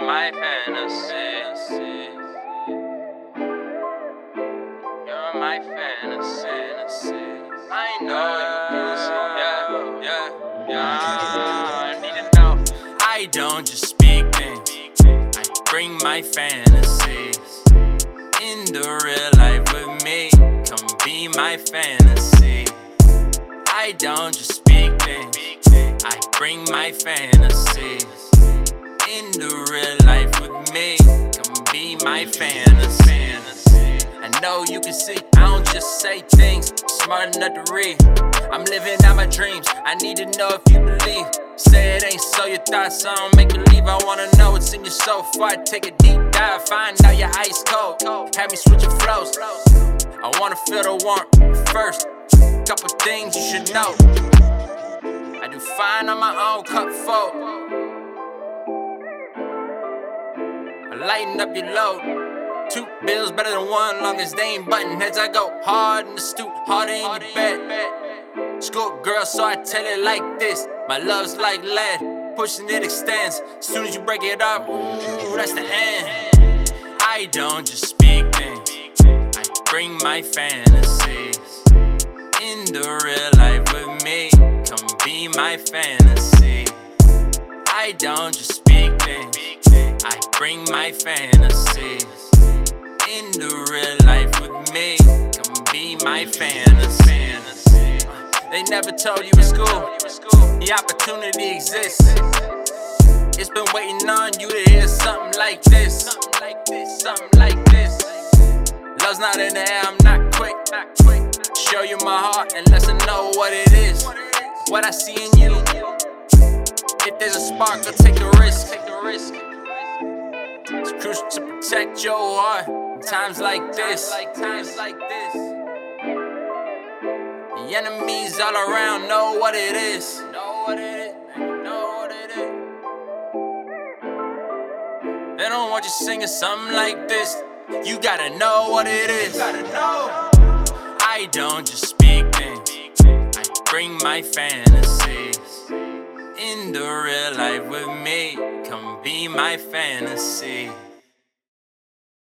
my fantasy. You're my fantasy. I know you. I know. I don't just speak things. I bring my fantasies into real life with me. Come be my fantasy. I don't just speak things. I bring my fantasies into real life with me. Come be my fantasy. I know you can see, I don't just say things, smart enough to read. I'm living out my dreams, I need to know if you believe. Say it ain't so, your thoughts, I don't make leave. I wanna know what's in your soul before I take a deep dive. Find out you're ice cold, have me switching flows. I wanna feel the warmth first. Couple things you should know. I do fine on my own cup full. Lighten up your load. Two bills better than one, long as they ain't button heads. I go hard in the stoop, harder in your bed. School girl, so I tell it like this. My love's like lead, pushing it extends. Soon as you break it up, ooh, that's the end. I don't just speak things, I bring my fantasies into real life with me. Come be my fantasy. I don't just bring my fantasies into real life with me. Come be my fantasy. They never told you in school the opportunity exists. It's been waiting on you to hear something like this. Something like this. Love's not in the air, I'm not quick. Show you my heart and let you know what it is. What I see in you. If there's a spark, I'll take the risk. Take the risk. It's crucial to protect your heart in times like this. Times like this. The enemies all around know what it is. Know what it is. They don't want you singing something like this. You gotta know what it is. I don't just speak things. I bring my fantasies into real life with me. Come be my fantasy.